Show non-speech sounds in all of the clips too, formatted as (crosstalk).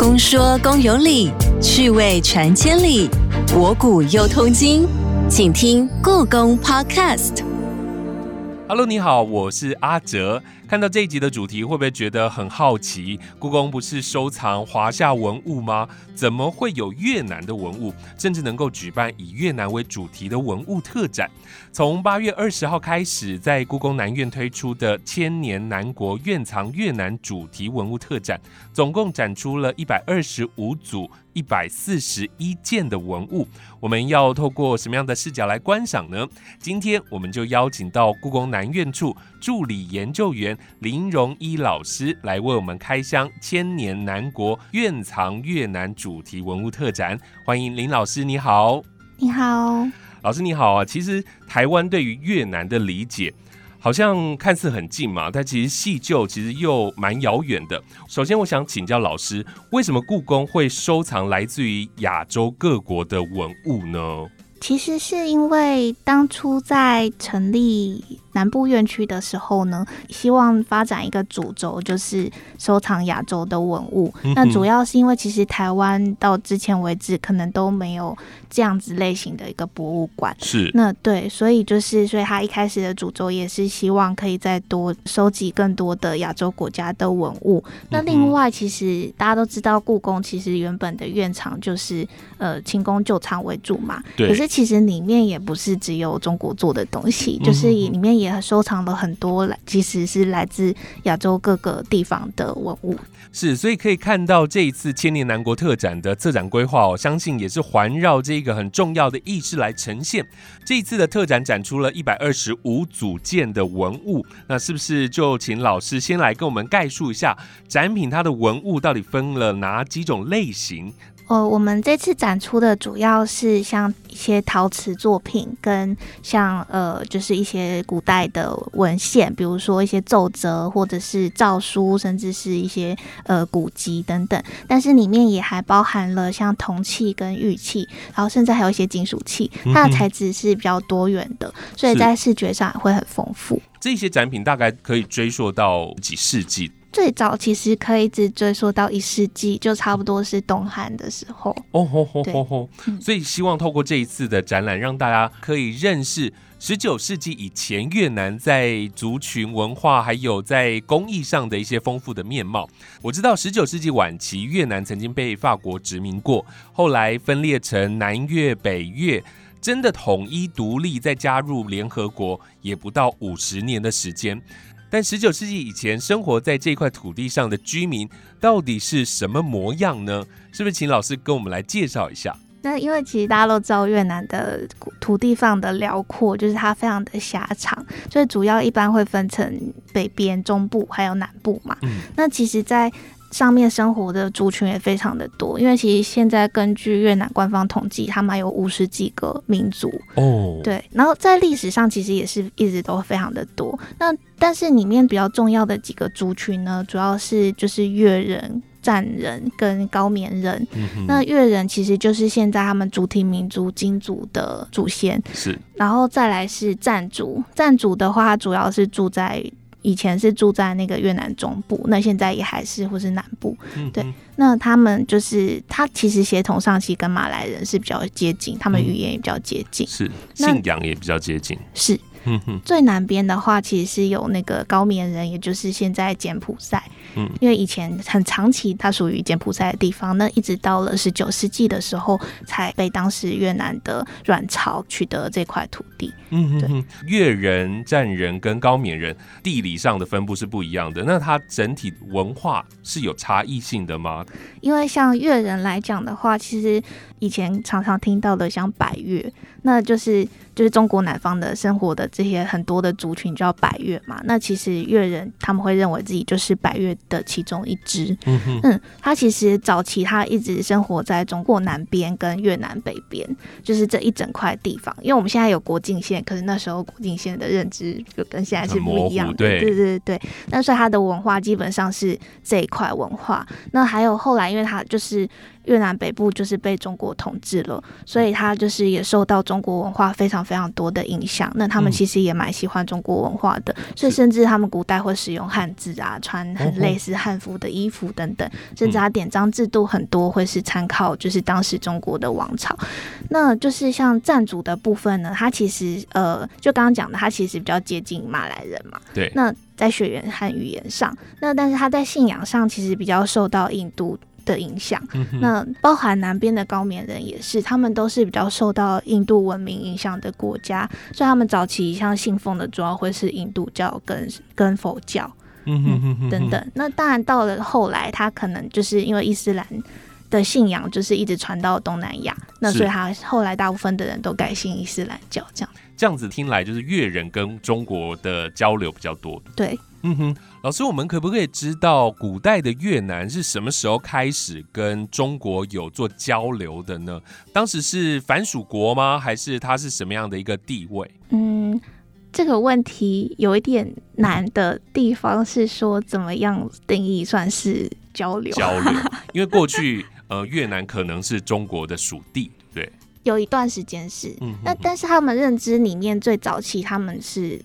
公说公有理，趣味传千里，博古又通今，请听故宫 Podcast。Hello，你好，我是阿哲。看到这一集的主题，会不会觉得很好奇？故宫不是收藏华夏文物吗？怎么会有越南的文物，甚至能够举办以越南为主题的文物特展？从八月二十号开始，在故宫南院推出的千年南国院藏越南主题文物特展，总共展出了一百二十五组一百四十一件的文物。我们要透过什么样的视角来观赏呢？今天我们就邀请到故宫南院处助理研究员。林荣一老师来为我们开箱千年南国院藏越南主题文物特展，欢迎林老师，你好，你好，老师你好啊。其实台湾对于越南的理解，好像看似很近嘛，但其实细究其实又蛮遥远的。首先，我想请教老师，为什么故宫会收藏来自于亚洲各国的文物呢？其实是因为当初在成立南部院区的时候呢，希望发展一个主轴，就是收藏亚洲的文物。那主要是因为其实台湾到之前为止可能都没有这样子类型的一个博物馆。是。那对，所以就是所以他一开始的主轴也是希望可以再多收集更多的亚洲国家的文物。那另外，其实大家都知道，故宫其实原本的院场就是呃清宫旧藏为主嘛。对。可是其实里面也不是只有中国做的东西，就是里面也收藏了很多来，其实是来自亚洲各个地方的文物。是，所以可以看到这一次千年南国特展的策展规划，我相信也是环绕这个很重要的意识来呈现。这一次的特展展出了一百二十五组件的文物，那是不是就请老师先来跟我们概述一下展品它的文物到底分了哪几种类型？呃，我们这次展出的主要是像一些陶瓷作品，跟像呃，就是一些古代的文献，比如说一些奏折或者是诏书，甚至是一些呃古籍等等。但是里面也还包含了像铜器跟玉器，然后甚至还有一些金属器，它的材质是比较多元的，所以在视觉上会很丰富。这些展品大概可以追溯到几世纪？最早其实可以一直追溯到一世纪，就差不多是东汉的时候。哦吼吼吼吼！所以希望透过这一次的展览，让大家可以认识十九世纪以前越南在族群文化还有在工艺上的一些丰富的面貌。我知道十九世纪晚期越南曾经被法国殖民过，后来分裂成南越、北越，真的统一独立再加入联合国，也不到五十年的时间。但十九世纪以前生活在这块土地上的居民到底是什么模样呢？是不是请老师跟我们来介绍一下？那因为其实大家都知道越南的土地非常的辽阔，就是它非常的狭长，所以主要一般会分成北边、中部还有南部嘛。嗯，那其实，在上面生活的族群也非常的多，因为其实现在根据越南官方统计，他们有五十几个民族哦。对，然后在历史上其实也是一直都非常的多。那但是里面比较重要的几个族群呢，主要是就是越人、占人跟高棉人。那越人其实就是现在他们主体民族金族的祖先。是，然后再来是占族，占族的话主要是住在。以前是住在那个越南中部，那现在也还是或是南部，对。那他们就是他其实协同上其实跟马来人是比较接近，他们语言也比较接近，是信仰也比较接近，是。最南边的话，其实是有那个高棉人，也就是现在柬埔寨。嗯，因为以前很长期它属于柬埔寨的地方，那一直到了十九世纪的时候，才被当时越南的阮朝取得这块土地。嗯，对。越人、占人跟高棉人地理上的分布是不一样的，那它整体文化是有差异性的吗？因为像越人来讲的话，其实以前常常听到的像百越，那就是就是中国南方的生活的这些很多的族群叫百越嘛。那其实越人他们会认为自己就是百越的其中一支。嗯嗯，他其实早期他一直生活在中国南边跟越南北边，就是这一整块地方。因为我们现在有国境线，可是那时候国境线的认知就跟现在是不一样的。对对对对，但是他的文化基本上是这一块文化。那还有后来。因为他就是越南北部就是被中国统治了，所以它就是也受到中国文化非常非非常多的影响。那他们其实也蛮喜欢中国文化的，所以甚至他们古代会使用汉字啊，穿很类似汉服的衣服等等，甚至他典章制度很多会是参考就是当时中国的王朝。那就是像占族的部分呢，它其实呃，就刚刚讲的，它其实比较接近马来人嘛。对。那在血缘和语言上，那但是他在信仰上其实比较受到印度。的影响，那包含南边的高棉人也是，他们都是比较受到印度文明影响的国家，所以他们早期像信奉的主要会是印度教跟跟佛教，嗯哼等等。那当然到了后来，他可能就是因为伊斯兰的信仰就是一直传到东南亚，那所以他后来大部分的人都改信伊斯兰教，这样。这样子听来就是越人跟中国的交流比较多，对。嗯哼，老师，我们可不可以知道古代的越南是什么时候开始跟中国有做交流的呢？当时是凡属国吗？还是它是什么样的一个地位？嗯，这个问题有一点难的地方是说，怎么样定义算是交流？交流，(laughs) 因为过去呃越南可能是中国的属地，对，有一段时间是，那但是他们认知里面最早期他们是。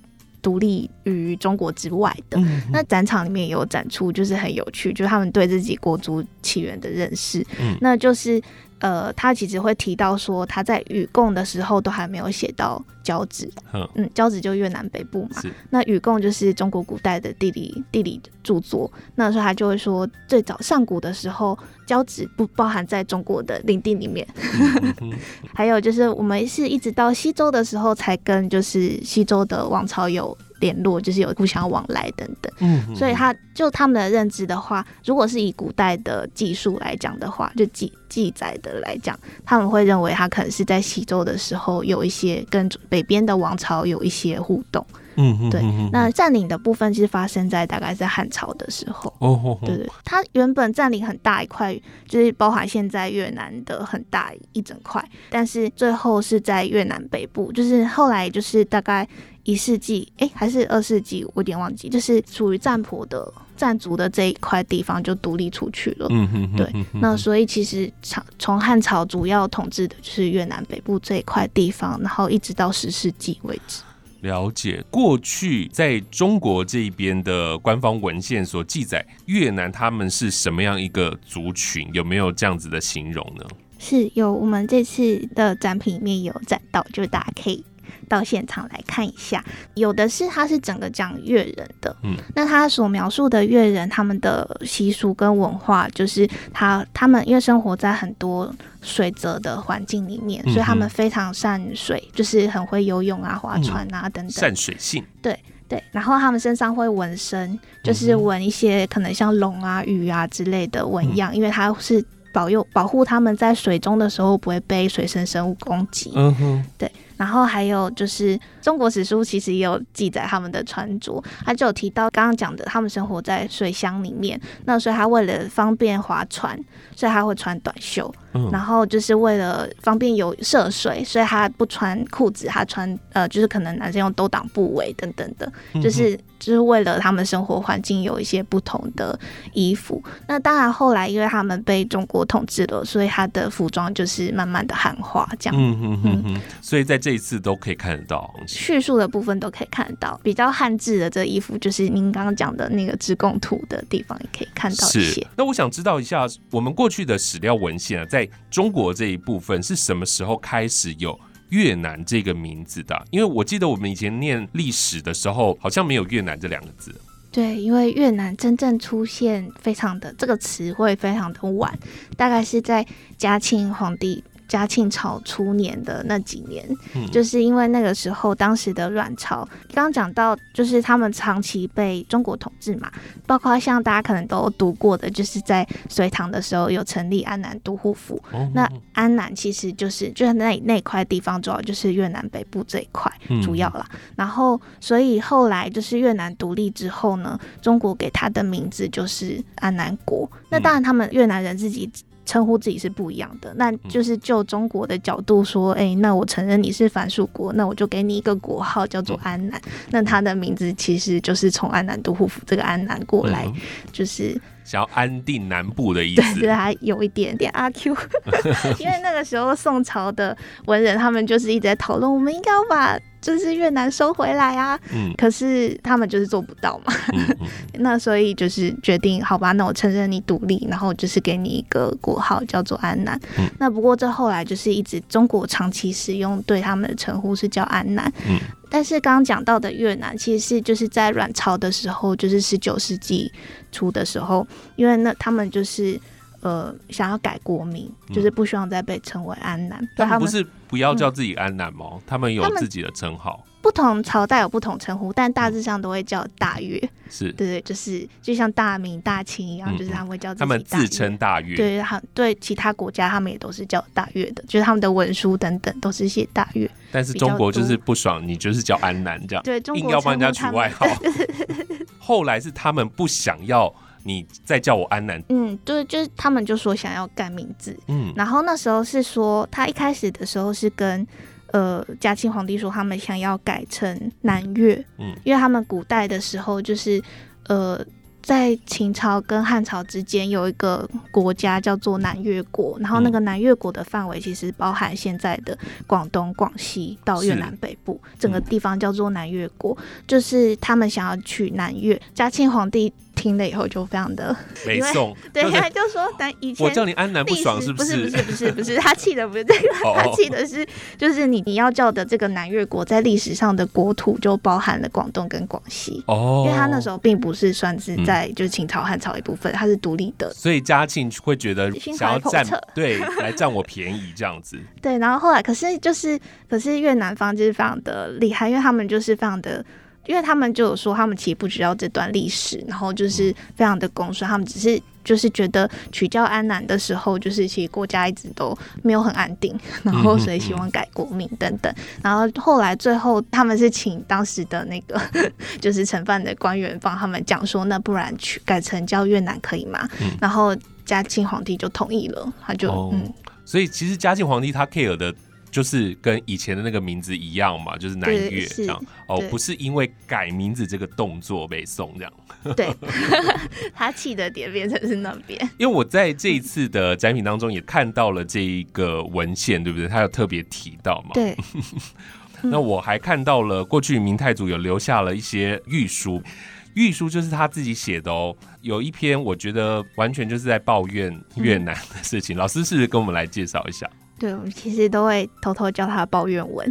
独立于中国之外的。那展场里面也有展出，就是很有趣，就是他们对自己国族起源的认识。嗯，那就是呃，他其实会提到说，他在禹贡的时候都还没有写到交趾。嗯，交趾就越南北部嘛。那禹贡就是中国古代的地理地理著作。那时候他就会说，最早上古的时候，交趾不包含在中国的领地里面。(laughs) 还有就是我们是一直到西周的时候，才跟就是西周的王朝有。联络就是有互相往来等等，嗯，所以他就他们的认知的话，如果是以古代的技术来讲的话，就记记载的来讲，他们会认为他可能是在西周的时候有一些跟北边的王朝有一些互动。嗯，对，那占领的部分是发生在大概在汉朝的时候。哦，对对，它原本占领很大一块，就是包含现在越南的很大一整块，但是最后是在越南北部，就是后来就是大概一世纪，哎，还是二世纪，我有点忘记，就是属于占婆的占族的这一块地方就独立出去了。嗯哼，对，那所以其实朝从汉朝主要统治的就是越南北部这一块地方，然后一直到十世纪为止。了解过去在中国这边的官方文献所记载，越南他们是什么样一个族群？有没有这样子的形容呢？是有，我们这次的展品里面有展到，就是大家可以。到现场来看一下，有的是他是整个讲越人的，嗯，那他所描述的越人他们的习俗跟文化，就是他他们因为生活在很多水泽的环境里面，所以他们非常善水，就是很会游泳啊、划船啊等等，善水性，对对，然后他们身上会纹身，就是纹一些可能像龙啊、鱼啊之类的纹样，因为它是保佑保护他们在水中的时候不会被水生生物攻击，嗯哼，对。然后还有就是中国史书其实也有记载他们的穿着，他就有提到刚刚讲的，他们生活在水乡里面，那所以他为了方便划船，所以他会穿短袖，然后就是为了方便有涉水，所以他不穿裤子，他穿呃就是可能男生用兜裆部位等等的，就是就是为了他们生活环境有一些不同的衣服。那当然后来因为他们被中国统治了，所以他的服装就是慢慢的汉化这样。嗯嗯嗯，所以在这一次都可以看得到叙述的部分都可以看得到，比较汉字的这衣服，就是您刚刚讲的那个织贡图的地方也可以看到一些。那我想知道一下，我们过去的史料文献啊，在中国这一部分是什么时候开始有越南这个名字的？因为我记得我们以前念历史的时候，好像没有越南这两个字。对，因为越南真正出现非常的这个词汇非常的晚，大概是在嘉庆皇帝。嘉庆朝初年的那几年，就是因为那个时候，当时的阮朝刚刚讲到，就是他们长期被中国统治嘛，包括像大家可能都读过的，就是在隋唐的时候有成立安南都护府。那安南其实就是就是那那块地方，主要就是越南北部这一块主要啦。然后，所以后来就是越南独立之后呢，中国给他的名字就是安南国。那当然，他们越南人自己。称呼自己是不一样的，那就是就中国的角度说，哎，那我承认你是凡属国，那我就给你一个国号叫做安南。那他的名字其实就是从安南都护府这个安南过来，就是想要安定南部的意思，对，(laughs) 还有一点点阿 Q，(laughs) 因为那个时候宋朝的文人他们就是一直在讨论，我们应该要把就是越南收回来啊，嗯，可是他们就是做不到嘛，(laughs) 那所以就是决定好吧，那我承认你独立，然后就是给你一个国号叫做安南，那不过这后来就是一直中国长期使用对他们的称呼是叫安南，嗯。但是刚刚讲到的越南，其实是就是在阮朝的时候，就是十九世纪初的时候，因为那他们就是呃想要改国名，就是不希望再被称为安南。他们不是不要叫自己安南吗？他们有自己的称号。不同朝代有不同称呼，但大致上都会叫大越。是对对，就是就像大明、大清一样，就是他们会叫他们自称大越。对，他，对其他国家他们也都是叫大越的，就是他们的文书等等都是写大越。但是中国就是不爽，你就是叫安南这样，对，硬要帮人家取外号。(laughs) 后来是他们不想要你再叫我安南。嗯，对，就是他们就说想要改名字。嗯，然后那时候是说他一开始的时候是跟。呃，嘉庆皇帝说他们想要改成南越，嗯，因为他们古代的时候就是，呃，在秦朝跟汉朝之间有一个国家叫做南越国，然后那个南越国的范围其实包含现在的广东、广西到越南北部，整个地方叫做南越国，就是他们想要去南越，嘉庆皇帝。听了以后就非常的没送，(laughs) 对，他就说但以前我叫你安南不爽是不是？不是不是不是不是，他气的不是这个，他气的是就是你你要叫的这个南越国在历史上的国土就包含了广东跟广西哦，因为他那时候并不是算是在就是秦朝汉朝一部分，他是独立的，所以嘉庆会觉得想要占对来占我便宜这样子，(laughs) 对，然后后来可是就是可是越南方就是非常的厉害，因为他们就是非常的。因为他们就有说，他们其实不知道这段历史，然后就是非常的公顺，他们只是就是觉得取教安南的时候，就是其实国家一直都没有很安定，然后所以希望改国名等等，然后后来最后他们是请当时的那个 (laughs) 就是承办的官员帮他们讲说，那不然去改成叫越南可以吗？然后嘉庆皇帝就同意了，他就嗯，所以其实嘉庆皇帝他 care 的。就是跟以前的那个名字一样嘛，就是南越这样哦，不是因为改名字这个动作被送这样。(laughs) 对，(laughs) 他气的点变成是那边。因为我在这一次的展品当中也看到了这一个文献，对不对？他有特别提到嘛？对。(laughs) 那我还看到了过去明太祖有留下了一些御书，御书就是他自己写的哦。有一篇我觉得完全就是在抱怨越南的事情。老师是跟我们来介绍一下。对，我们其实都会偷偷叫他抱怨文，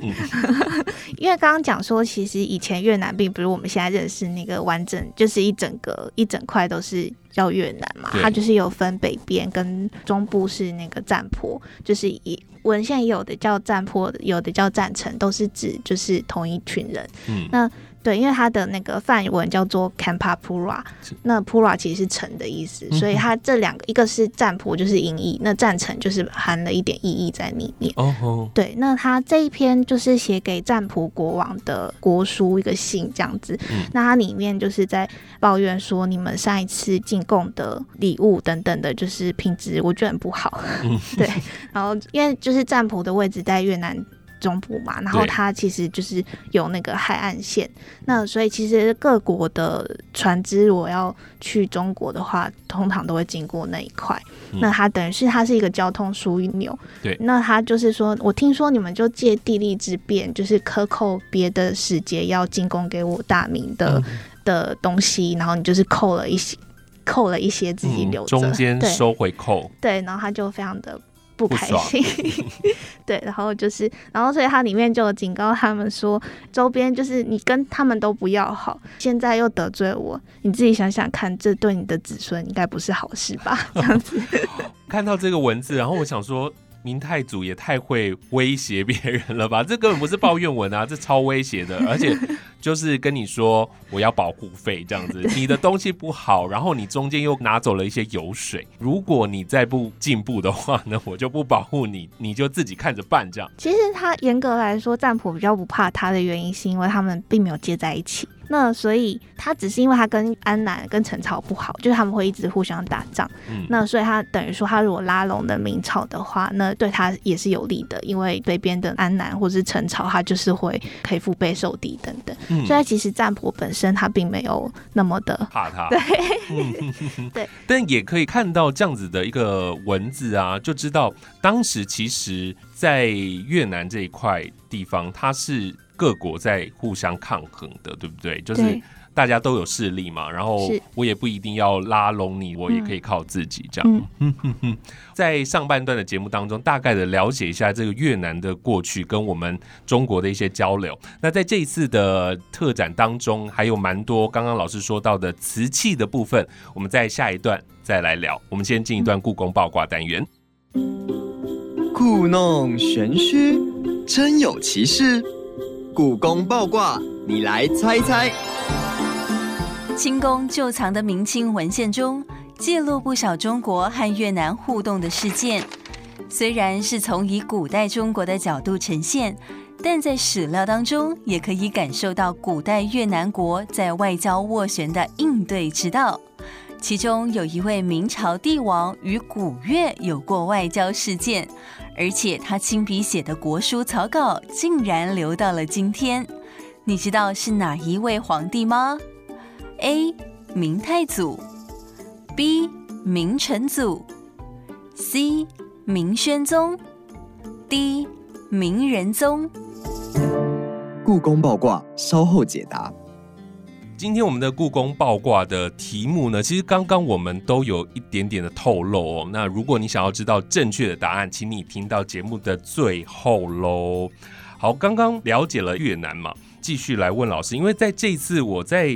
(laughs) 因为刚刚讲说，其实以前越南并不是我们现在认识那个完整，就是一整个一整块都是叫越南嘛，它就是有分北边跟中部是那个占坡，就是以文献有的叫占坡，有的叫占城，都是指就是同一群人。嗯，那。对，因为它的那个梵文叫做 Campapura，那 Pura 其实是城的意思，所以它这两个一个是占卜，就是音译，那占城就是含了一点意义在里面。哦对，那他这一篇就是写给占卜国王的国书，一个信这样子。那它里面就是在抱怨说，你们上一次进贡的礼物等等的，就是品质我觉得很不好。(laughs) 对，然后因为就是占卜的位置在越南。中部嘛，然后它其实就是有那个海岸线，那所以其实各国的船只如果要去中国的话，通常都会经过那一块。那它等于是它是一个交通枢纽。对，那它就是说，我听说你们就借地利之便，就是克扣别的使节要进贡给我大明的的东西，然后你就是扣了一些，扣了一些自己留着，中间收回扣。对，然后他就非常的。不开心，(laughs) 对，然后就是，然后所以它里面就警告他们说，周边就是你跟他们都不要好，现在又得罪我，你自己想想看，这对你的子孙应该不是好事吧？(laughs) 这样子，(laughs) 看到这个文字，然后我想说。明太祖也太会威胁别人了吧？(laughs) 这根本不是抱怨文啊，这超威胁的，而且就是跟你说我要保护费这样子，(laughs) 你的东西不好，然后你中间又拿走了一些油水，如果你再不进步的话呢，我就不保护你，你就自己看着办这样。其实他严格来说，占卜比较不怕他的原因，是因为他们并没有接在一起。那所以他只是因为他跟安南跟陈朝不好，就是他们会一直互相打仗。嗯，那所以他等于说他如果拉拢的明朝的话，那对他也是有利的，因为北边的安南或是陈朝，他就是会可以腹背受敌等等。嗯，所以其实占卜本身他并没有那么的怕他。(laughs) 对，对。(laughs) 但也可以看到这样子的一个文字啊，就知道当时其实在越南这一块地方，它是。各国在互相抗衡的，对不对？就是大家都有势力嘛，然后我也不一定要拉拢你，我也可以靠自己这样。(laughs) 在上半段的节目当中，大概的了解一下这个越南的过去跟我们中国的一些交流。那在这一次的特展当中，还有蛮多刚刚老师说到的瓷器的部分，我们在下一段再来聊。我们先进一段故宫八卦单元，故弄玄虚，真有其事。故宫爆卦，你来猜猜。清宫旧藏的明清文献中，记录不少中国和越南互动的事件。虽然是从以古代中国的角度呈现，但在史料当中也可以感受到古代越南国在外交斡旋的应对之道。其中有一位明朝帝王与古越有过外交事件。而且他亲笔写的国书草稿竟然留到了今天，你知道是哪一位皇帝吗？A. 明太祖，B. 明成祖，C. 明宣宗，D. 明仁宗。故宫爆卦，稍后解答。今天我们的故宫爆卦的题目呢，其实刚刚我们都有一点点的透露哦。那如果你想要知道正确的答案，请你听到节目的最后喽。好，刚刚了解了越南嘛，继续来问老师，因为在这次我在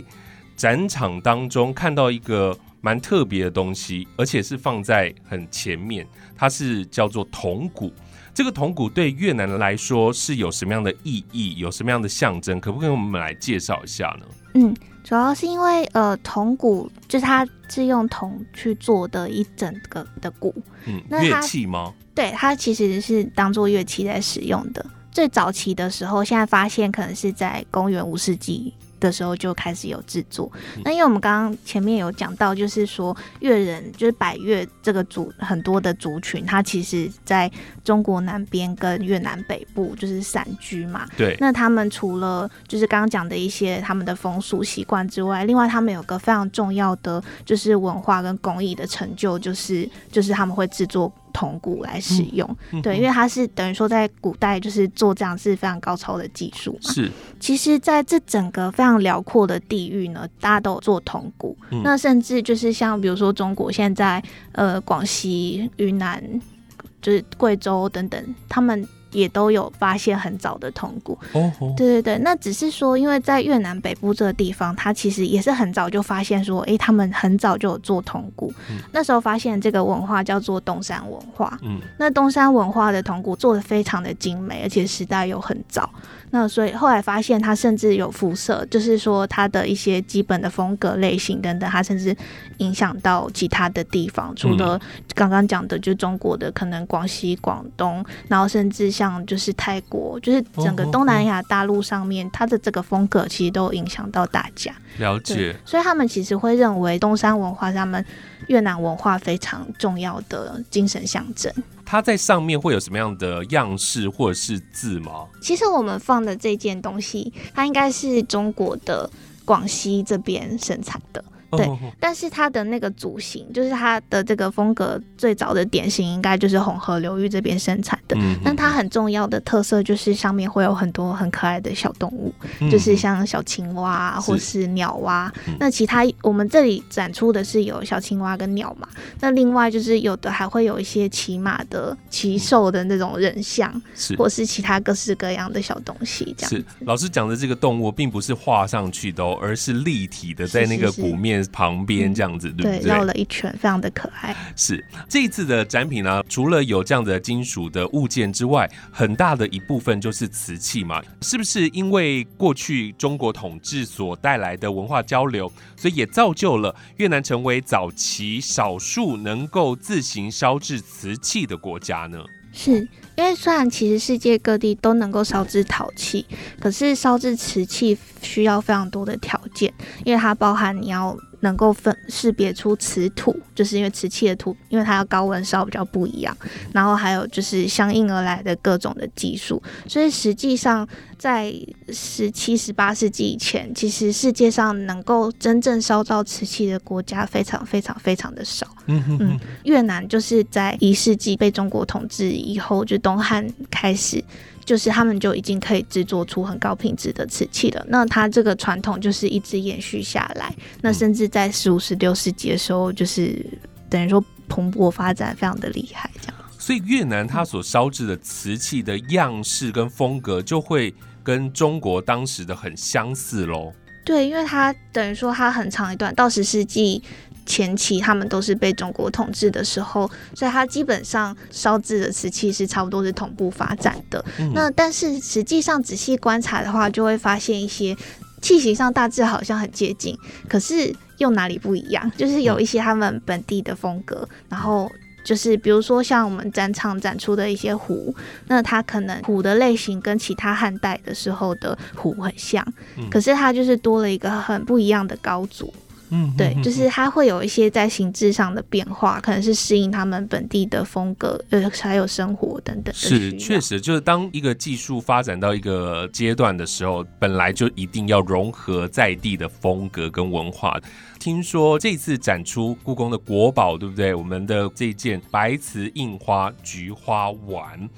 展场当中看到一个蛮特别的东西，而且是放在很前面，它是叫做铜鼓。这个铜鼓对越南来说是有什么样的意义？有什么样的象征？可不可以我们来介绍一下呢？嗯，主要是因为呃，铜鼓就是它是用铜去做的一整个的鼓，嗯，乐器吗？对，它其实是当做乐器在使用的。最早期的时候，现在发现可能是在公元五世纪。的时候就开始有制作。那因为我们刚刚前面有讲到，就是说越人就是百越这个族很多的族群，它其实在中国南边跟越南北部就是散居嘛。对。那他们除了就是刚刚讲的一些他们的风俗习惯之外，另外他们有个非常重要的就是文化跟工艺的成就，就是就是他们会制作。铜鼓来使用，对，因为它是等于说在古代就是做这样是非常高超的技术嘛。是，其实在这整个非常辽阔的地域呢，大家都有做铜鼓。那甚至就是像比如说中国现在呃广西、云南，就是贵州等等，他们。也都有发现很早的铜鼓，哦，对对对，那只是说，因为在越南北部这个地方，它其实也是很早就发现说，哎，他们很早就有做铜鼓，那时候发现这个文化叫做东山文化，嗯，那东山文化的铜鼓做的非常的精美，而且时代又很早。那所以后来发现它甚至有辐射，就是说它的一些基本的风格类型等等，它甚至影响到其他的地方。除了刚刚讲的，就中国的可能广西、广东，然后甚至像就是泰国，就是整个东南亚大陆上面，它的这个风格其实都影响到大家。了解。所以他们其实会认为东山文化是他们越南文化非常重要的精神象征。它在上面会有什么样的样式或者是字吗？其实我们放的这件东西，它应该是中国的广西这边生产的。对，但是它的那个组型，就是它的这个风格最早的典型，应该就是红河流域这边生产的。嗯，但它很重要的特色就是上面会有很多很可爱的小动物，就是像小青蛙或是鸟蛙。那其他我们这里展出的是有小青蛙跟鸟嘛？那另外就是有的还会有一些骑马的骑兽的那种人像，是或是其他各式各样的小东西。这样是老师讲的这个动物，并不是画上去的哦，而是立体的，在那个鼓面。旁边这样子，对不对？绕了一圈，非常的可爱。是这一次的展品呢，除了有这样的金属的物件之外，很大的一部分就是瓷器嘛。是不是因为过去中国统治所带来的文化交流，所以也造就了越南成为早期少数能够自行烧制瓷器的国家呢？是因为虽然其实世界各地都能够烧制陶器，可是烧制瓷器需要非常多的条件，因为它包含你要。能够分识别出瓷土，就是因为瓷器的土，因为它要高温烧比较不一样。然后还有就是相应而来的各种的技术，所以实际上在十七、十八世纪以前，其实世界上能够真正烧造瓷器的国家非常非常非常的少。嗯嗯，越南就是在一世纪被中国统治以后，就东汉开始。就是他们就已经可以制作出很高品质的瓷器了。那它这个传统就是一直延续下来。那甚至在十五、十六世纪的时候，就是等于说蓬勃发展，非常的厉害。这样。所以越南它所烧制的瓷器的样式跟风格，就会跟中国当时的很相似喽。对，因为它等于说它很长一段到十世纪。前期他们都是被中国统治的时候，所以它基本上烧制的瓷器是差不多是同步发展的。那但是实际上仔细观察的话，就会发现一些器型上大致好像很接近，可是又哪里不一样？就是有一些他们本地的风格。然后就是比如说像我们展场展出的一些壶，那它可能壶的类型跟其他汉代的时候的壶很像，可是它就是多了一个很不一样的高足。嗯，对，就是它会有一些在形制上的变化，可能是适应他们本地的风格，呃，还有生活等等。是，确实，就是当一个技术发展到一个阶段的时候，本来就一定要融合在地的风格跟文化。听说这次展出故宫的国宝，对不对？我们的这件白瓷印花菊花碗，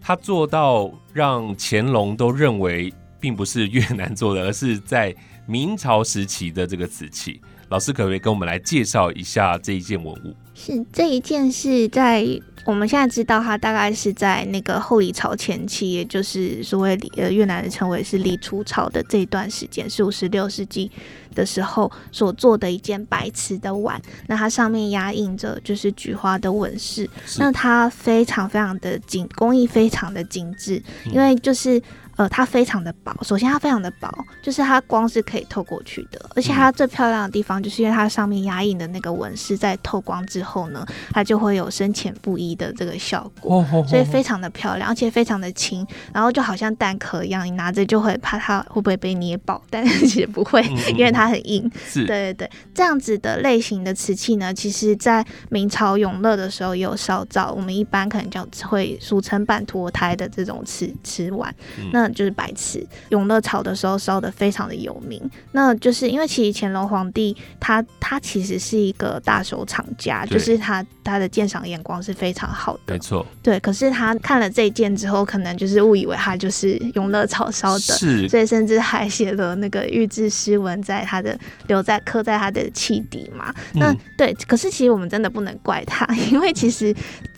它做到让乾隆都认为并不是越南做的，而是在。明朝时期的这个瓷器，老师可不可以跟我们来介绍一下这一件文物？是这一件是在我们现在知道，它大概是在那个后李朝前期，也就是所谓呃越南人称为是李初朝的这一段时间，十五、十六世纪的时候所做的一件白瓷的碗。那它上面压印着就是菊花的纹饰，那它非常非常的精，工艺非常的精致，因为就是。呃，它非常的薄。首先，它非常的薄，就是它光是可以透过去的。而且，它最漂亮的地方，就是因为它上面压印的那个纹饰，在透光之后呢，它就会有深浅不一的这个效果，所以非常的漂亮，而且非常的轻。然后就好像蛋壳一样，你拿着就会怕它会不会被捏爆，但是其实不会，(laughs) 因为它很硬。是，对对对，这样子的类型的瓷器呢，其实在明朝永乐的时候也有烧造。我们一般可能叫会俗称半脱胎的这种瓷瓷碗，那。就是白瓷，永乐朝的时候烧的非常的有名。那就是因为其实乾隆皇帝他他其实是一个大收藏家，就是他他的鉴赏眼光是非常好的。没错，对。可是他看了这一件之后，可能就是误以为他就是永乐朝烧的，是。所以甚至还写了那个御制诗文在他的留在刻在他的器底嘛。那对，可是其实我们真的不能怪他，因为其实。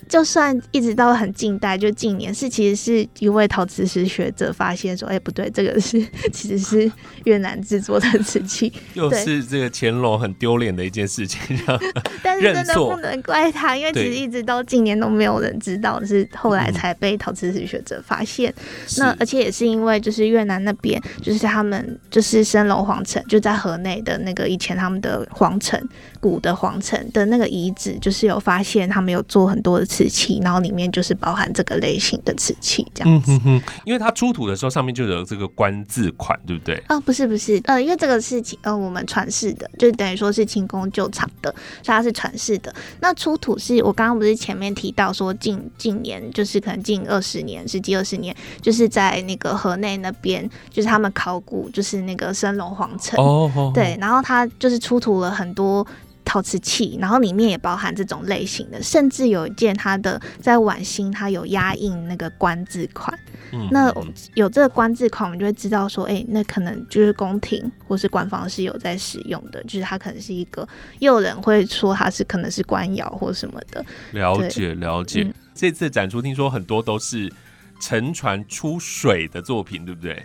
就算一直到很近代，就近年是其实是一位陶瓷史学者发现说，哎，不对，这个是 (laughs) 其实是越南制作的瓷器，(laughs) 又是这个乾隆很丢脸的一件事情。(laughs) 但是真的不能怪他，因为其实一直到近年都没有人知道，是后来才被陶瓷史学者发现。那而且也是因为就是越南那边，就是他们就是升龙皇城就在河内的那个以前他们的皇城古的皇城的那个遗址，就是有发现他们有做很多的。瓷器，然后里面就是包含这个类型的瓷器，这样子。因为它出土的时候上面就有这个官字款，对不对？啊，不是不是，呃，因为这个是呃我们传世的，就等于说是清宫旧藏的，所以它是传世的。那出土是我刚刚不是前面提到说近近年，就是可能近二十年，十几二十年，就是在那个河内那边，就是他们考古，就是那个升龙皇城，哦，对，然后它就是出土了很多。陶瓷器，然后里面也包含这种类型的，甚至有一件它的在晚星，它有压印那个官字款。嗯，那有这个官字款，我们就会知道说，哎，那可能就是宫廷或是官方是有在使用的，就是它可能是一个，也有人会说它是可能是官窑或什么的。了解了解，这次展出听说很多都是沉船出水的作品，对不对？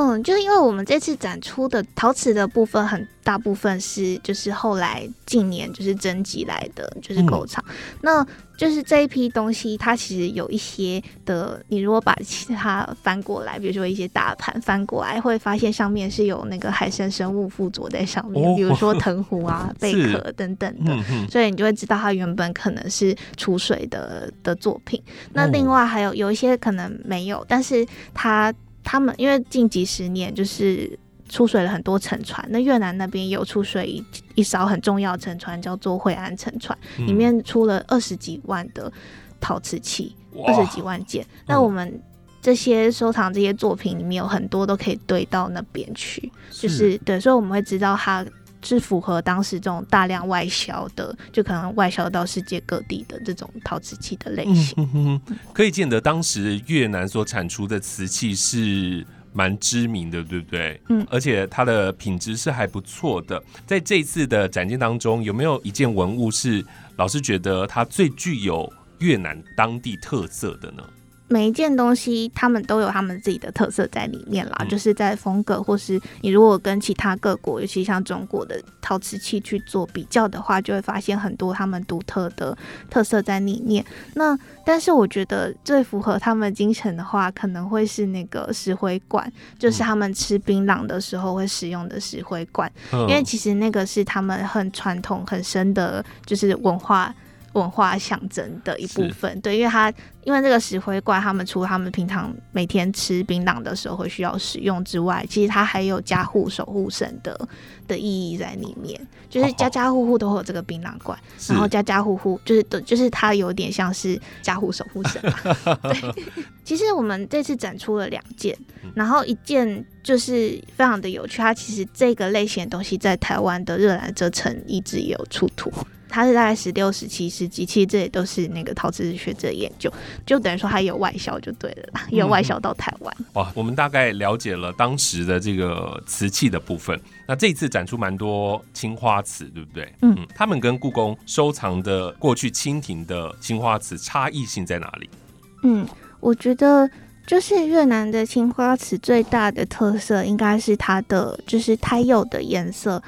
嗯，就是因为我们这次展出的陶瓷的部分，很大部分是就是后来近年就是征集来的，就是购藏。那就是这一批东西，它其实有一些的，你如果把其他翻过来，比如说一些大盘翻过来，会发现上面是有那个海生生物附着在上面，比如说藤壶啊、(laughs) 贝壳等等的，所以你就会知道它原本可能是储水的的作品。那另外还有有一些可能没有，但是它。他们因为近几十年就是出水了很多沉船，那越南那边有出水一一艘很重要沉船，叫做惠安沉船，里面出了二十几万的陶瓷器，二十几万件。那我们这些收藏这些作品里面有很多都可以堆到那边去，就是对，所以我们会知道它。是符合当时这种大量外销的，就可能外销到世界各地的这种陶瓷器的类型。(laughs) 可以见得当时越南所产出的瓷器是蛮知名的，对不对？嗯，而且它的品质是还不错的。在这次的展件当中，有没有一件文物是老师觉得它最具有越南当地特色的呢？每一件东西，他们都有他们自己的特色在里面啦，就是在风格，或是你如果跟其他各国，尤其像中国的陶瓷器去做比较的话，就会发现很多他们独特的特色在里面。那但是我觉得最符合他们精神的话，可能会是那个石灰罐，就是他们吃槟榔的时候会使用的石灰罐，因为其实那个是他们很传统、很深的，就是文化。文化象征的一部分，对，因为它因为这个石灰罐，他们除了他们平常每天吃槟榔的时候会需要使用之外，其实它还有家户守护神的的意义在里面，就是家家户户都会有这个槟榔罐，然后家家户户就是的，就是它有点像是家户守护神。(laughs) 对，其实我们这次展出了两件，然后一件就是非常的有趣，它其实这个类型的东西在台湾的热兰遮城遗址也有出土。它是大概十六、十七世纪，其实这也都是那个陶瓷学者研究，就等于说它有外销就对了啦，有外销到台湾。哇，我们大概了解了当时的这个瓷器的部分。那这次展出蛮多青花瓷，对不对？嗯，他们跟故宫收藏的过去清廷的青花瓷差异性在哪里？嗯，我觉得就是越南的青花瓷最大的特色应该是它的就是胎釉的颜色。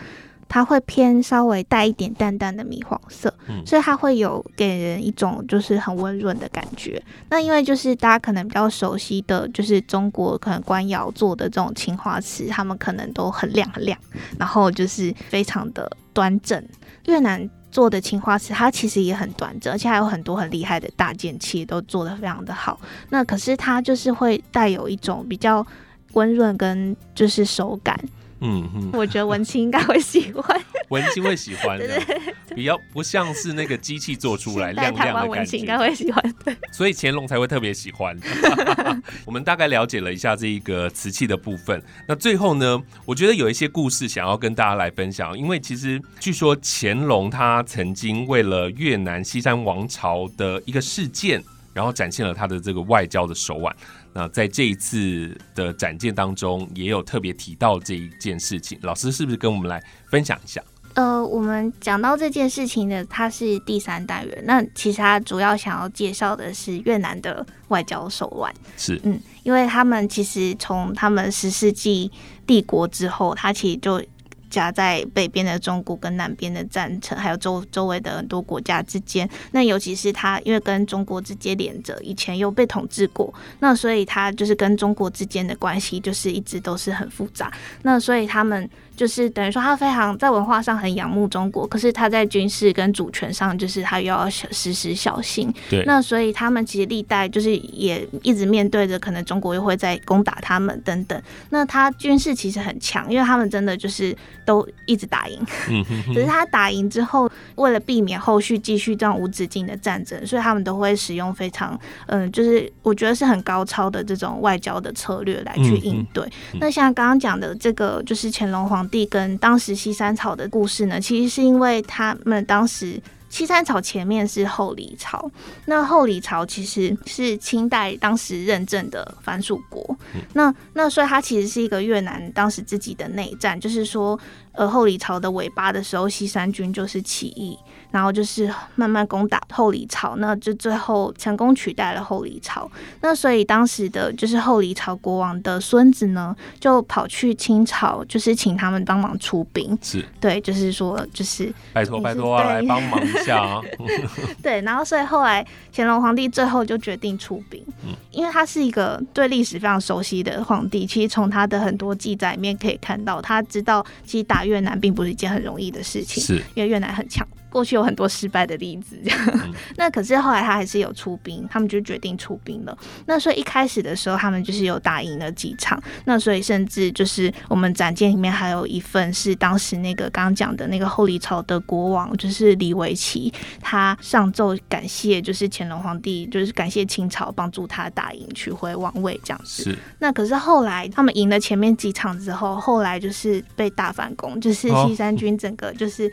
它会偏稍微带一点淡淡的米黄色，所以它会有给人一种就是很温润的感觉。那因为就是大家可能比较熟悉的就是中国可能官窑做的这种青花瓷，他们可能都很亮很亮，然后就是非常的端正。越南做的青花瓷，它其实也很端正，而且还有很多很厉害的大件器都做得非常的好。那可是它就是会带有一种比较温润跟就是手感。嗯哼，我觉得文青应该会喜欢，文青会喜欢的，比较不像是那个机器做出来亮亮的感觉，应该会喜欢。所以乾隆才会特别喜欢。(laughs) 我们大概了解了一下这一个瓷器的部分，那最后呢，我觉得有一些故事想要跟大家来分享，因为其实据说乾隆他曾经为了越南西山王朝的一个事件，然后展现了他的这个外交的手腕。那在这一次的展件当中，也有特别提到这一件事情。老师是不是跟我们来分享一下？呃，我们讲到这件事情的，它是第三单元。那其实它主要想要介绍的是越南的外交手腕。是，嗯，因为他们其实从他们十世纪帝国之后，它其实就。夹在北边的中国跟南边的战城，还有周周围的很多国家之间。那尤其是他，因为跟中国直接连着，以前又被统治过，那所以他就是跟中国之间的关系就是一直都是很复杂。那所以他们。就是等于说，他非常在文化上很仰慕中国，可是他在军事跟主权上，就是他又要时时小心。对，那所以他们其实历代就是也一直面对着可能中国又会在攻打他们等等。那他军事其实很强，因为他们真的就是都一直打赢。嗯 (laughs) 只是他打赢之后，为了避免后续继续这样无止境的战争，所以他们都会使用非常嗯，就是我觉得是很高超的这种外交的策略来去应对。那像刚刚讲的这个，就是乾隆皇。帝跟当时西山草的故事呢，其实是因为他们当时西山朝前面是后李朝，那后李朝其实是清代当时认证的藩属国，那那所以它其实是一个越南当时自己的内战，就是说呃后李朝的尾巴的时候，西山军就是起义。然后就是慢慢攻打后黎朝，那就最后成功取代了后黎朝。那所以当时的就是后黎朝国王的孙子呢，就跑去清朝，就是请他们帮忙出兵。是对，就是说，就是拜托拜托啊，来帮忙一下。(laughs) 对，然后所以后来乾隆皇帝最后就决定出兵，因为他是一个对历史非常熟悉的皇帝。其实从他的很多记载里面可以看到，他知道其实打越南并不是一件很容易的事情，是因为越南很强。过去有很多失败的例子，这样。(laughs) 那可是后来他还是有出兵，他们就决定出兵了。那所以一开始的时候，他们就是有打赢了几场。那所以甚至就是我们展件里面还有一份是当时那个刚刚讲的那个后黎朝的国王，就是李维奇，他上奏感谢就是乾隆皇帝，就是感谢清朝帮助他打赢取回王位这样子。是。那可是后来他们赢了前面几场之后，后来就是被大反攻，就是西山军整个就是。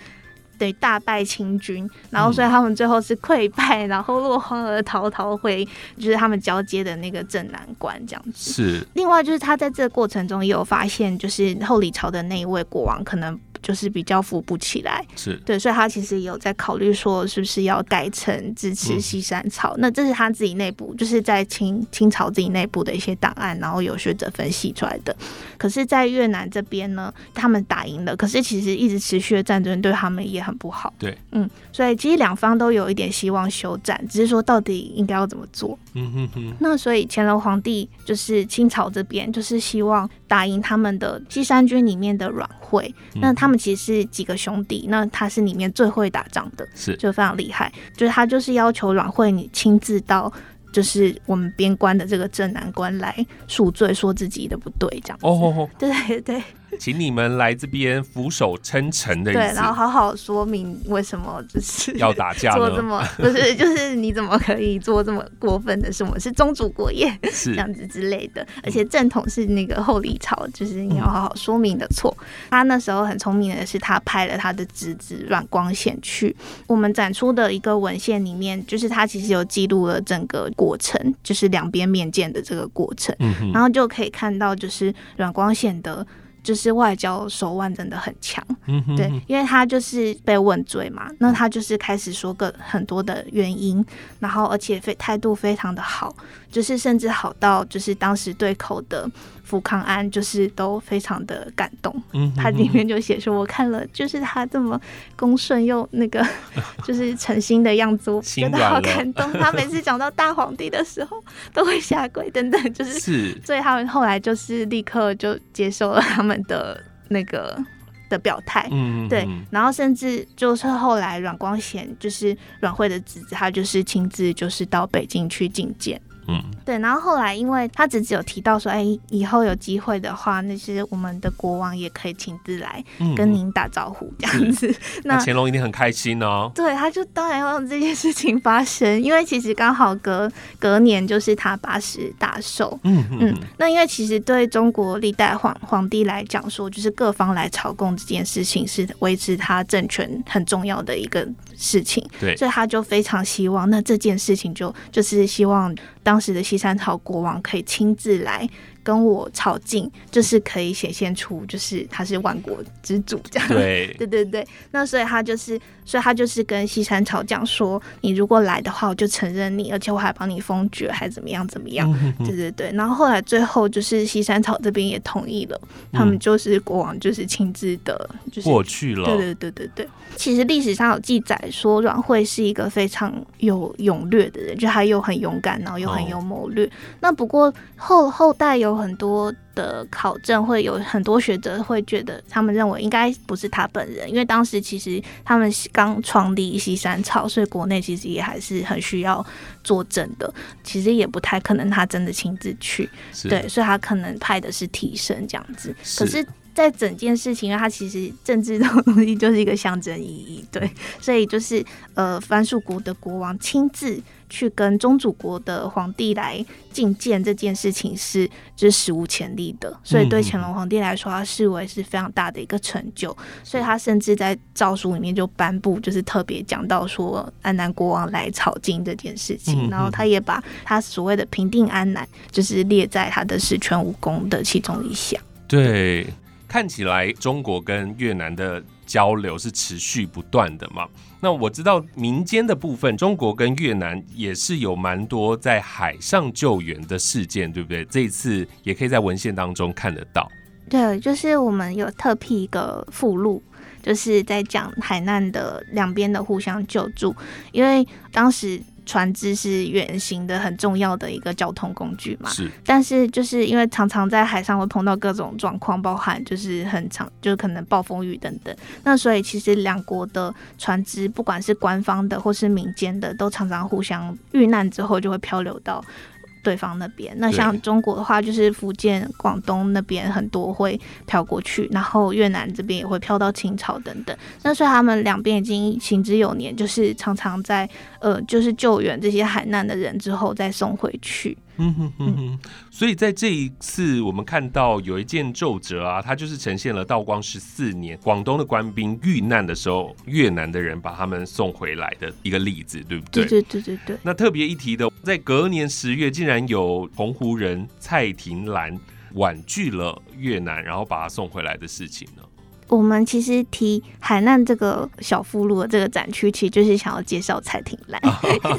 对，大败清军，然后所以他们最后是溃败，然后落荒而逃，逃回就是他们交接的那个镇南关这样子。是。另外就是他在这个过程中也有发现，就是后李朝的那一位国王可能。就是比较扶不起来，是对，所以他其实有在考虑说，是不是要改成支持西山朝？那这是他自己内部，就是在清清朝自己内部的一些档案，然后有学者分析出来的。可是，在越南这边呢，他们打赢了，可是其实一直持续的战争对他们也很不好。对，嗯，所以其实两方都有一点希望休战，只是说到底应该要怎么做。嗯哼哼。那所以乾隆皇帝就是清朝这边，就是希望打赢他们的西山军里面的阮惠，那他。他们其实是几个兄弟，那他是里面最会打仗的，是就非常厉害。就是他就是要求阮慧你亲自到，就是我们边关的这个镇南关来赎罪，说自己的不对，这样。哦，对对对。请你们来这边俯首称臣的意思，对，然后好好说明为什么就是要打架，做这么不是就是你怎么可以做这么过分的事？我们是宗主国业，是 (laughs) 这样子之类的。而且正统是那个后李朝，就是你要好好说明的错。他那时候很聪明的是，他派了他的侄子阮光显去我们展出的一个文献里面，就是他其实有记录了整个过程，就是两边面见的这个过程，然后就可以看到，就是阮光显的。就是外交手腕真的很强，对，因为他就是被问罪嘛，那他就是开始说个很多的原因，然后而且非态度非常的好，就是甚至好到就是当时对口的。福康安就是都非常的感动，嗯，他里面就写说，我看了就是他这么恭顺又那个 (laughs) 就是诚心的样子，我觉得好感动。他每次讲到大皇帝的时候都会下跪等等，就是，是，所以他们后来就是立刻就接受了他们的那个的表态，嗯，对，然后甚至就是后来阮光贤就是阮惠的侄子，他就是亲自就是到北京去觐见。嗯，对，然后后来，因为他只只有提到说，哎，以后有机会的话，那些我们的国王也可以亲自来跟您打招呼这样子。(laughs) 那乾隆一定很开心哦。对，他就当然要让这件事情发生，因为其实刚好隔隔年就是他八十大寿。嗯嗯。那因为其实对中国历代皇皇帝来讲，说就是各方来朝贡这件事情是维持他政权很重要的一个事情。对，所以他就非常希望，那这件事情就就是希望当。当时的西山朝国王可以亲自来跟我朝觐，就是可以显现出就是他是万国之主这样。对 (laughs) 对对对，那所以他就是，所以他就是跟西山朝讲说，你如果来的话，我就承认你，而且我还帮你封爵，还怎么样怎么样。对对对，然后后来最后就是西山朝这边也同意了，他们就是国王就是亲自的，就是过去了。对对对对对。其实历史上有记载说，阮惠是一个非常有勇略的人，就他又很勇敢，然后又很有谋略。那不过后后代有很多的考证，会有很多学者会觉得，他们认为应该不是他本人，因为当时其实他们刚创立西山草，所以国内其实也还是很需要作证的。其实也不太可能他真的亲自去，对，所以他可能派的是替身这样子。可是。在整件事情，它其实政治这种东西就是一个象征意义，对，所以就是呃，藩属国的国王亲自去跟宗主国的皇帝来觐见这件事情是就是史无前例的，所以对乾隆皇帝来说，他视为是非常大的一个成就，所以他甚至在诏书里面就颁布，就是特别讲到说安南国王来朝觐这件事情，然后他也把他所谓的平定安南，就是列在他的十全武功的其中一项，对。看起来中国跟越南的交流是持续不断的嘛？那我知道民间的部分，中国跟越南也是有蛮多在海上救援的事件，对不对？这一次也可以在文献当中看得到。对，就是我们有特辟一个附录，就是在讲海难的两边的互相救助，因为当时。船只是远行的很重要的一个交通工具嘛，是。但是就是因为常常在海上会碰到各种状况，包含就是很长，就是可能暴风雨等等。那所以其实两国的船只，不管是官方的或是民间的，都常常互相遇难之后就会漂流到。对方那边，那像中国的话，就是福建、广东那边很多会飘过去，然后越南这边也会飘到清朝等等。那所以他们两边已经行之有年，就是常常在呃，就是救援这些海难的人之后再送回去。嗯哼哼哼，所以在这一次，我们看到有一件奏折啊，它就是呈现了道光十四年广东的官兵遇难的时候，越南的人把他们送回来的一个例子，对不对？对对对对对。那特别一提的，在隔年十月，竟然有澎湖人蔡廷兰婉拒了越南，然后把他送回来的事情呢？我们其实提海难这个小附录的这个展区，其实就是想要介绍蔡廷兰，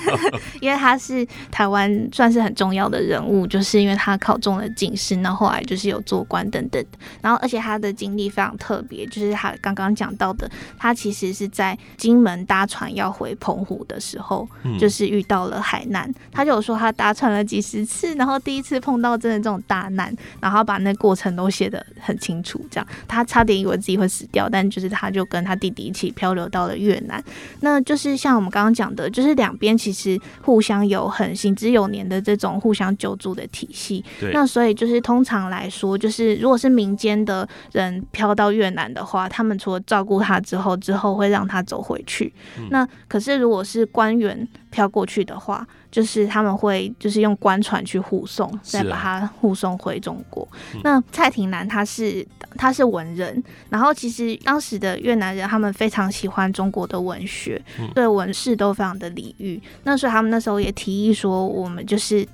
(laughs) 因为他是台湾算是很重要的人物，就是因为他考中了进士，那后来就是有做官等等，然后而且他的经历非常特别，就是他刚刚讲到的，他其实是在金门搭船要回澎湖的时候，就是遇到了海难，他就有说他搭船了几十次，然后第一次碰到真的这种大难，然后把那过程都写得很清楚，这样。他差点以为自己。会死掉，但就是他就跟他弟弟一起漂流到了越南。那就是像我们刚刚讲的，就是两边其实互相有很行之有年的这种互相救助的体系。那所以就是通常来说，就是如果是民间的人漂到越南的话，他们除了照顾他之后，之后会让他走回去。那可是如果是官员漂过去的话，就是他们会就是用官船去护送，再把他护送回中国。那蔡廷南他是他是文人，然后其实当时的越南人他们非常喜欢中国的文学，对文士都非常的礼遇。那所以他们那时候也提议说，我们就是。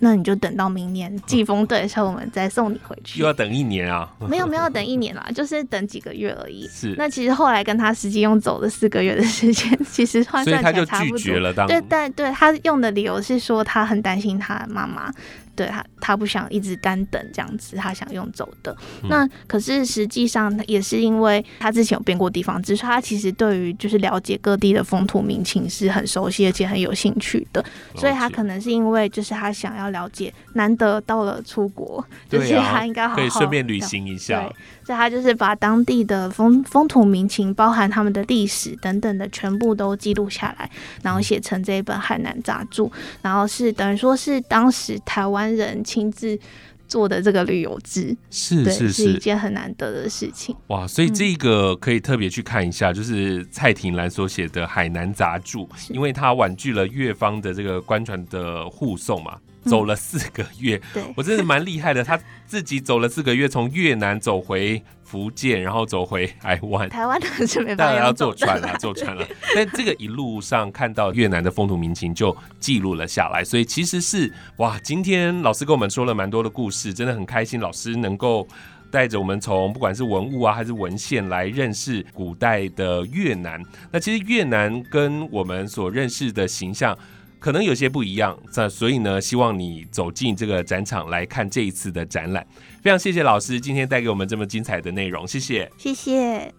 那你就等到明年季风对的时候，我们再送你回去。又要等一年啊？(laughs) 没有没有等一年啦，就是等几个月而已。(laughs) 是。那其实后来跟他实际用走了四个月的时间，其实换算起来差不多。对，但对他用的理由是说他很担心他妈妈。对他，他不想一直单等这样子，他想用走的。那可是实际上也是因为他之前有变过地方，只是他其实对于就是了解各地的风土民情是很熟悉而且很有兴趣的，所以他可能是因为就是他想要了解，难得到了出国，就是他应该好好可以顺便旅行一下。对，所以他就是把当地的风风土民情，包含他们的历史等等的全部都记录下来，然后写成这一本《海南杂著》，然后是等于说是当时台湾。人亲自做的这个旅游志，是是是一件很难得的事情。哇，所以这个可以特别去看一下，就是蔡廷兰所写的《海南杂著》，因为他婉拒了越方的这个官船的护送嘛，(laughs) 走了四个月。(laughs) 对我真的蛮厉害的，他自己走了四个月，从越南走回。福建，然后走回台湾。台湾的是没办法，当然要坐船了，坐船了。(laughs) 但这个一路上看到越南的风土民情，就记录了下来。所以其实是哇，今天老师跟我们说了蛮多的故事，真的很开心。老师能够带着我们从不管是文物啊，还是文献来认识古代的越南。那其实越南跟我们所认识的形象。可能有些不一样，那所以呢，希望你走进这个展场来看这一次的展览。非常谢谢老师今天带给我们这么精彩的内容，谢谢，谢谢。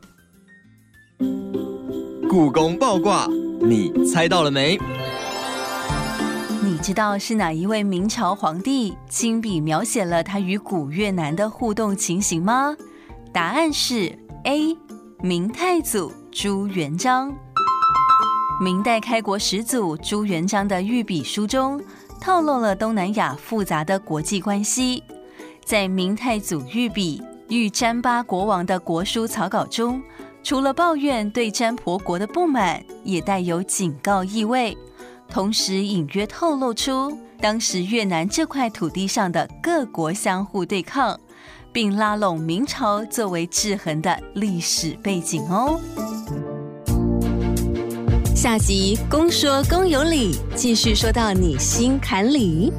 故宫爆卦，你猜到了没？你知道是哪一位明朝皇帝亲笔描写了他与古越南的互动情形吗？答案是 A，明太祖朱元璋。明代开国始祖朱元璋的御笔书中，透露了东南亚复杂的国际关系。在明太祖御笔御占巴国王的国书草稿中，除了抱怨对占婆国的不满，也带有警告意味，同时隐约透露出当时越南这块土地上的各国相互对抗，并拉拢明朝作为制衡的历史背景哦。下集公说公有理，继续说到你心坎里。